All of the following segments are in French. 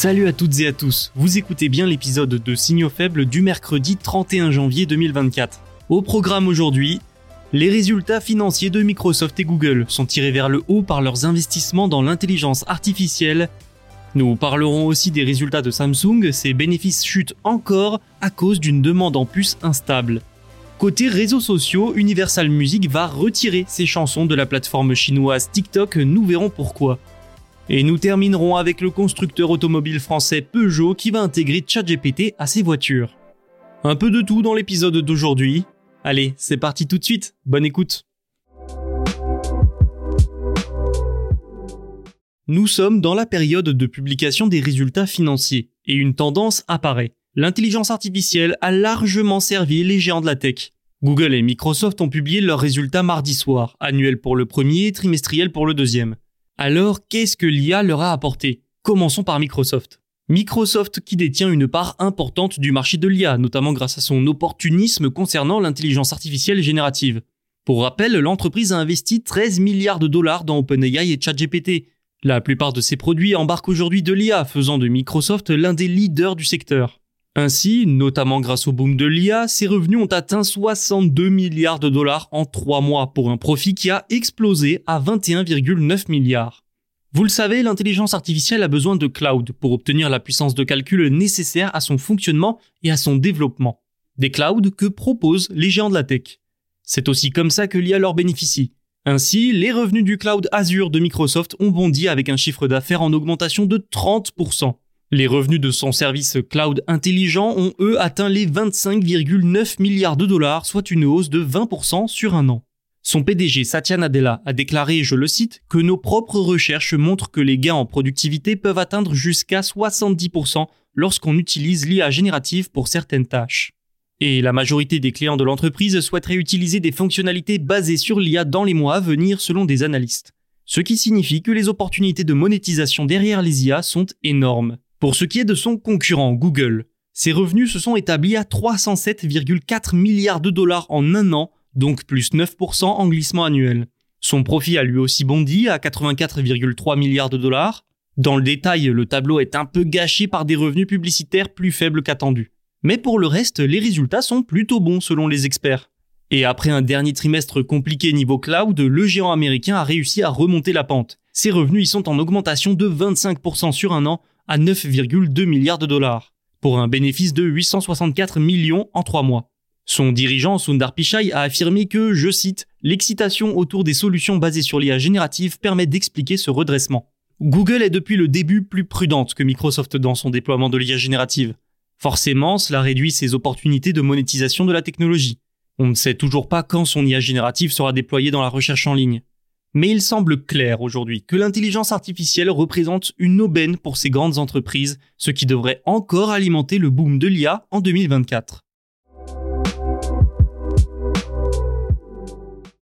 Salut à toutes et à tous, vous écoutez bien l'épisode de Signaux faibles du mercredi 31 janvier 2024. Au programme aujourd'hui, les résultats financiers de Microsoft et Google sont tirés vers le haut par leurs investissements dans l'intelligence artificielle. Nous parlerons aussi des résultats de Samsung, ses bénéfices chutent encore à cause d'une demande en puces instable. Côté réseaux sociaux, Universal Music va retirer ses chansons de la plateforme chinoise TikTok, nous verrons pourquoi. Et nous terminerons avec le constructeur automobile français Peugeot qui va intégrer ChatGPT à ses voitures. Un peu de tout dans l'épisode d'aujourd'hui. Allez, c'est parti tout de suite. Bonne écoute. Nous sommes dans la période de publication des résultats financiers et une tendance apparaît. L'intelligence artificielle a largement servi les géants de la tech. Google et Microsoft ont publié leurs résultats mardi soir, annuels pour le premier et trimestriel pour le deuxième. Alors, qu'est-ce que l'IA leur a apporté? Commençons par Microsoft. Microsoft qui détient une part importante du marché de l'IA, notamment grâce à son opportunisme concernant l'intelligence artificielle générative. Pour rappel, l'entreprise a investi 13 milliards de dollars dans OpenAI et ChatGPT. La plupart de ses produits embarquent aujourd'hui de l'IA, faisant de Microsoft l'un des leaders du secteur. Ainsi, notamment grâce au boom de l'IA, ses revenus ont atteint 62 milliards de dollars en 3 mois pour un profit qui a explosé à 21,9 milliards. Vous le savez, l'intelligence artificielle a besoin de cloud pour obtenir la puissance de calcul nécessaire à son fonctionnement et à son développement. Des clouds que proposent les géants de la tech. C'est aussi comme ça que l'IA leur bénéficie. Ainsi, les revenus du cloud Azure de Microsoft ont bondi avec un chiffre d'affaires en augmentation de 30%. Les revenus de son service cloud intelligent ont eux atteint les 25,9 milliards de dollars, soit une hausse de 20% sur un an. Son PDG Satya Nadella a déclaré, je le cite, que nos propres recherches montrent que les gains en productivité peuvent atteindre jusqu'à 70% lorsqu'on utilise l'IA générative pour certaines tâches. Et la majorité des clients de l'entreprise souhaiteraient utiliser des fonctionnalités basées sur l'IA dans les mois à venir selon des analystes. Ce qui signifie que les opportunités de monétisation derrière les IA sont énormes. Pour ce qui est de son concurrent Google, ses revenus se sont établis à 307,4 milliards de dollars en un an, donc plus 9% en glissement annuel. Son profit a lui aussi bondi à 84,3 milliards de dollars. Dans le détail, le tableau est un peu gâché par des revenus publicitaires plus faibles qu'attendus. Mais pour le reste, les résultats sont plutôt bons selon les experts. Et après un dernier trimestre compliqué niveau cloud, le géant américain a réussi à remonter la pente. Ses revenus y sont en augmentation de 25% sur un an à 9,2 milliards de dollars, pour un bénéfice de 864 millions en trois mois. Son dirigeant Sundar Pichai a affirmé que, je cite, l'excitation autour des solutions basées sur l'IA générative permet d'expliquer ce redressement. Google est depuis le début plus prudente que Microsoft dans son déploiement de l'IA générative. Forcément, cela réduit ses opportunités de monétisation de la technologie. On ne sait toujours pas quand son IA générative sera déployée dans la recherche en ligne. Mais il semble clair aujourd'hui que l'intelligence artificielle représente une aubaine pour ces grandes entreprises, ce qui devrait encore alimenter le boom de l'IA en 2024.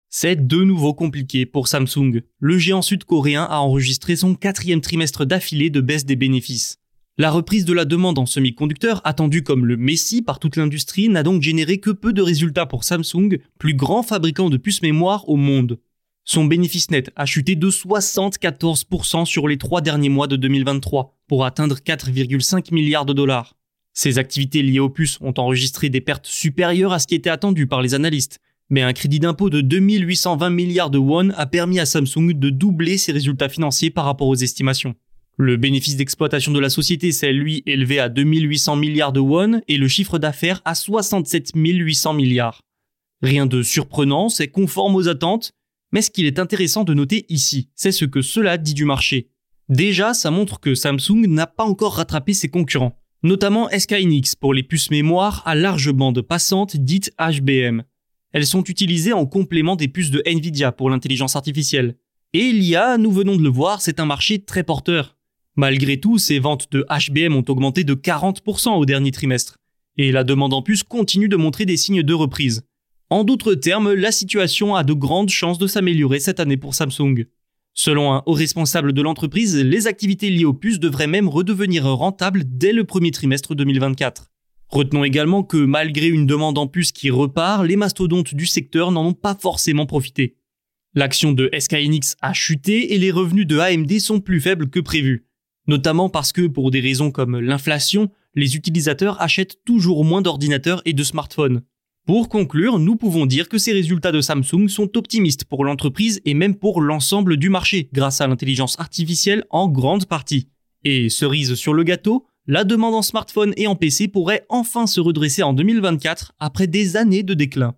C'est de nouveau compliqué pour Samsung. Le géant sud-coréen a enregistré son quatrième trimestre d'affilée de baisse des bénéfices. La reprise de la demande en semi-conducteurs, attendue comme le messie par toute l'industrie, n'a donc généré que peu de résultats pour Samsung, plus grand fabricant de puces mémoire au monde. Son bénéfice net a chuté de 74% sur les trois derniers mois de 2023, pour atteindre 4,5 milliards de dollars. Ces activités liées aux puces ont enregistré des pertes supérieures à ce qui était attendu par les analystes, mais un crédit d'impôt de 2820 milliards de won a permis à Samsung de doubler ses résultats financiers par rapport aux estimations. Le bénéfice d'exploitation de la société s'est lui élevé à 2800 milliards de won et le chiffre d'affaires à 67 800 milliards. Rien de surprenant, c'est conforme aux attentes, mais ce qu'il est intéressant de noter ici, c'est ce que cela dit du marché. Déjà, ça montre que Samsung n'a pas encore rattrapé ses concurrents, notamment SK Hynix pour les puces mémoire à large bande passante dites HBM. Elles sont utilisées en complément des puces de Nvidia pour l'intelligence artificielle. Et l'IA, nous venons de le voir, c'est un marché très porteur. Malgré tout, ces ventes de HBM ont augmenté de 40% au dernier trimestre. Et la demande en puces continue de montrer des signes de reprise. En d'autres termes, la situation a de grandes chances de s'améliorer cette année pour Samsung. Selon un haut responsable de l'entreprise, les activités liées aux puces devraient même redevenir rentables dès le premier trimestre 2024. Retenons également que malgré une demande en puces qui repart, les mastodontes du secteur n'en ont pas forcément profité. L'action de SK a chuté et les revenus de AMD sont plus faibles que prévu. Notamment parce que pour des raisons comme l'inflation, les utilisateurs achètent toujours moins d'ordinateurs et de smartphones. Pour conclure, nous pouvons dire que ces résultats de Samsung sont optimistes pour l'entreprise et même pour l'ensemble du marché grâce à l'intelligence artificielle en grande partie. Et cerise sur le gâteau, la demande en smartphone et en PC pourrait enfin se redresser en 2024 après des années de déclin.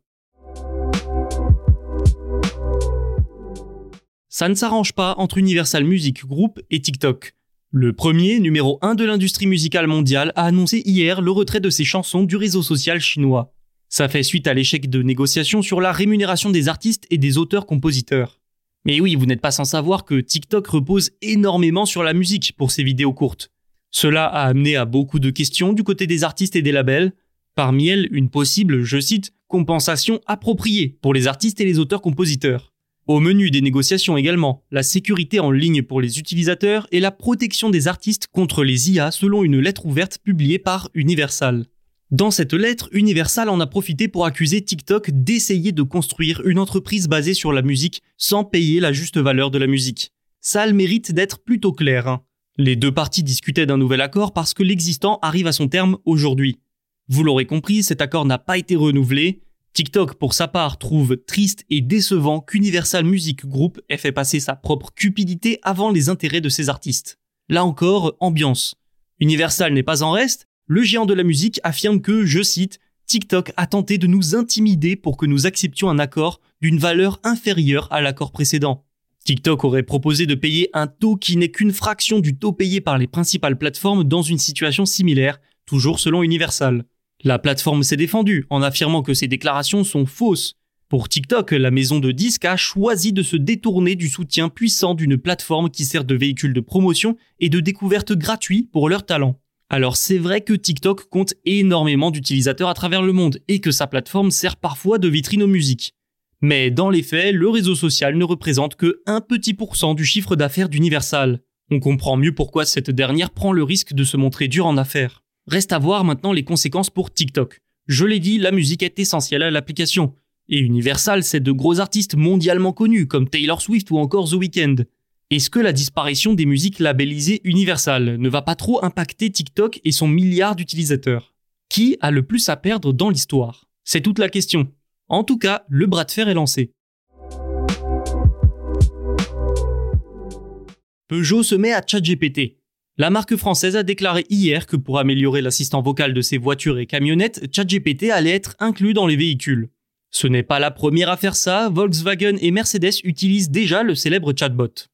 Ça ne s'arrange pas entre Universal Music Group et TikTok. Le premier, numéro 1 de l'industrie musicale mondiale, a annoncé hier le retrait de ses chansons du réseau social chinois. Ça fait suite à l'échec de négociations sur la rémunération des artistes et des auteurs-compositeurs. Mais oui, vous n'êtes pas sans savoir que TikTok repose énormément sur la musique pour ses vidéos courtes. Cela a amené à beaucoup de questions du côté des artistes et des labels, parmi elles une possible, je cite, compensation appropriée pour les artistes et les auteurs-compositeurs. Au menu des négociations également, la sécurité en ligne pour les utilisateurs et la protection des artistes contre les IA selon une lettre ouverte publiée par Universal. Dans cette lettre, Universal en a profité pour accuser TikTok d'essayer de construire une entreprise basée sur la musique sans payer la juste valeur de la musique. Ça a le mérite d'être plutôt clair. Hein. Les deux parties discutaient d'un nouvel accord parce que l'existant arrive à son terme aujourd'hui. Vous l'aurez compris, cet accord n'a pas été renouvelé. TikTok, pour sa part, trouve triste et décevant qu'Universal Music Group ait fait passer sa propre cupidité avant les intérêts de ses artistes. Là encore, ambiance. Universal n'est pas en reste, le géant de la musique affirme que, je cite, TikTok a tenté de nous intimider pour que nous acceptions un accord d'une valeur inférieure à l'accord précédent. TikTok aurait proposé de payer un taux qui n'est qu'une fraction du taux payé par les principales plateformes dans une situation similaire, toujours selon Universal. La plateforme s'est défendue en affirmant que ces déclarations sont fausses. Pour TikTok, la maison de disques a choisi de se détourner du soutien puissant d'une plateforme qui sert de véhicule de promotion et de découverte gratuit pour leurs talents. Alors c'est vrai que TikTok compte énormément d'utilisateurs à travers le monde et que sa plateforme sert parfois de vitrine aux musiques. Mais dans les faits, le réseau social ne représente que un petit pourcent du chiffre d'affaires d'Universal. On comprend mieux pourquoi cette dernière prend le risque de se montrer dure en affaires. Reste à voir maintenant les conséquences pour TikTok. Je l'ai dit, la musique est essentielle à l'application. Et Universal, c'est de gros artistes mondialement connus comme Taylor Swift ou encore The Weeknd. Est-ce que la disparition des musiques labellisées Universal ne va pas trop impacter TikTok et son milliard d'utilisateurs? Qui a le plus à perdre dans l'histoire? C'est toute la question. En tout cas, le bras de fer est lancé. Peugeot se met à ChatGPT. La marque française a déclaré hier que pour améliorer l'assistant vocal de ses voitures et camionnettes, ChatGPT allait être inclus dans les véhicules. Ce n'est pas la première à faire ça, Volkswagen et Mercedes utilisent déjà le célèbre chatbot.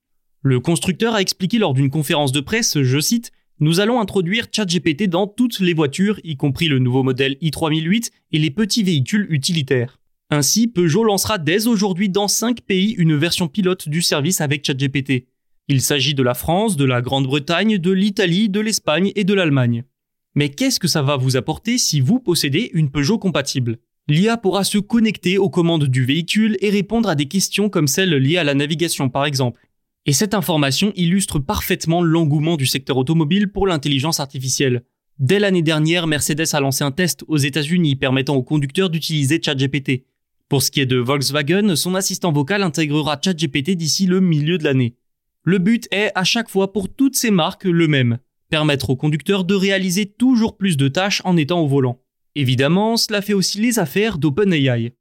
Le constructeur a expliqué lors d'une conférence de presse, je cite, Nous allons introduire ChatGPT dans toutes les voitures, y compris le nouveau modèle i3008 et les petits véhicules utilitaires. Ainsi, Peugeot lancera dès aujourd'hui dans 5 pays une version pilote du service avec ChatGPT. Il s'agit de la France, de la Grande-Bretagne, de l'Italie, de l'Espagne et de l'Allemagne. Mais qu'est-ce que ça va vous apporter si vous possédez une Peugeot compatible? L'IA pourra se connecter aux commandes du véhicule et répondre à des questions comme celles liées à la navigation par exemple. Et cette information illustre parfaitement l'engouement du secteur automobile pour l'intelligence artificielle. Dès l'année dernière, Mercedes a lancé un test aux États-Unis permettant aux conducteurs d'utiliser ChatGPT. Pour ce qui est de Volkswagen, son assistant vocal intégrera ChatGPT d'ici le milieu de l'année. Le but est à chaque fois pour toutes ces marques le même, permettre au conducteur de réaliser toujours plus de tâches en étant au volant. Évidemment, cela fait aussi les affaires d'OpenAI.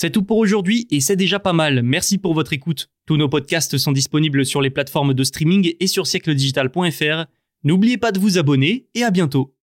C'est tout pour aujourd'hui et c'est déjà pas mal. Merci pour votre écoute. Tous nos podcasts sont disponibles sur les plateformes de streaming et sur siècledigital.fr. N'oubliez pas de vous abonner et à bientôt.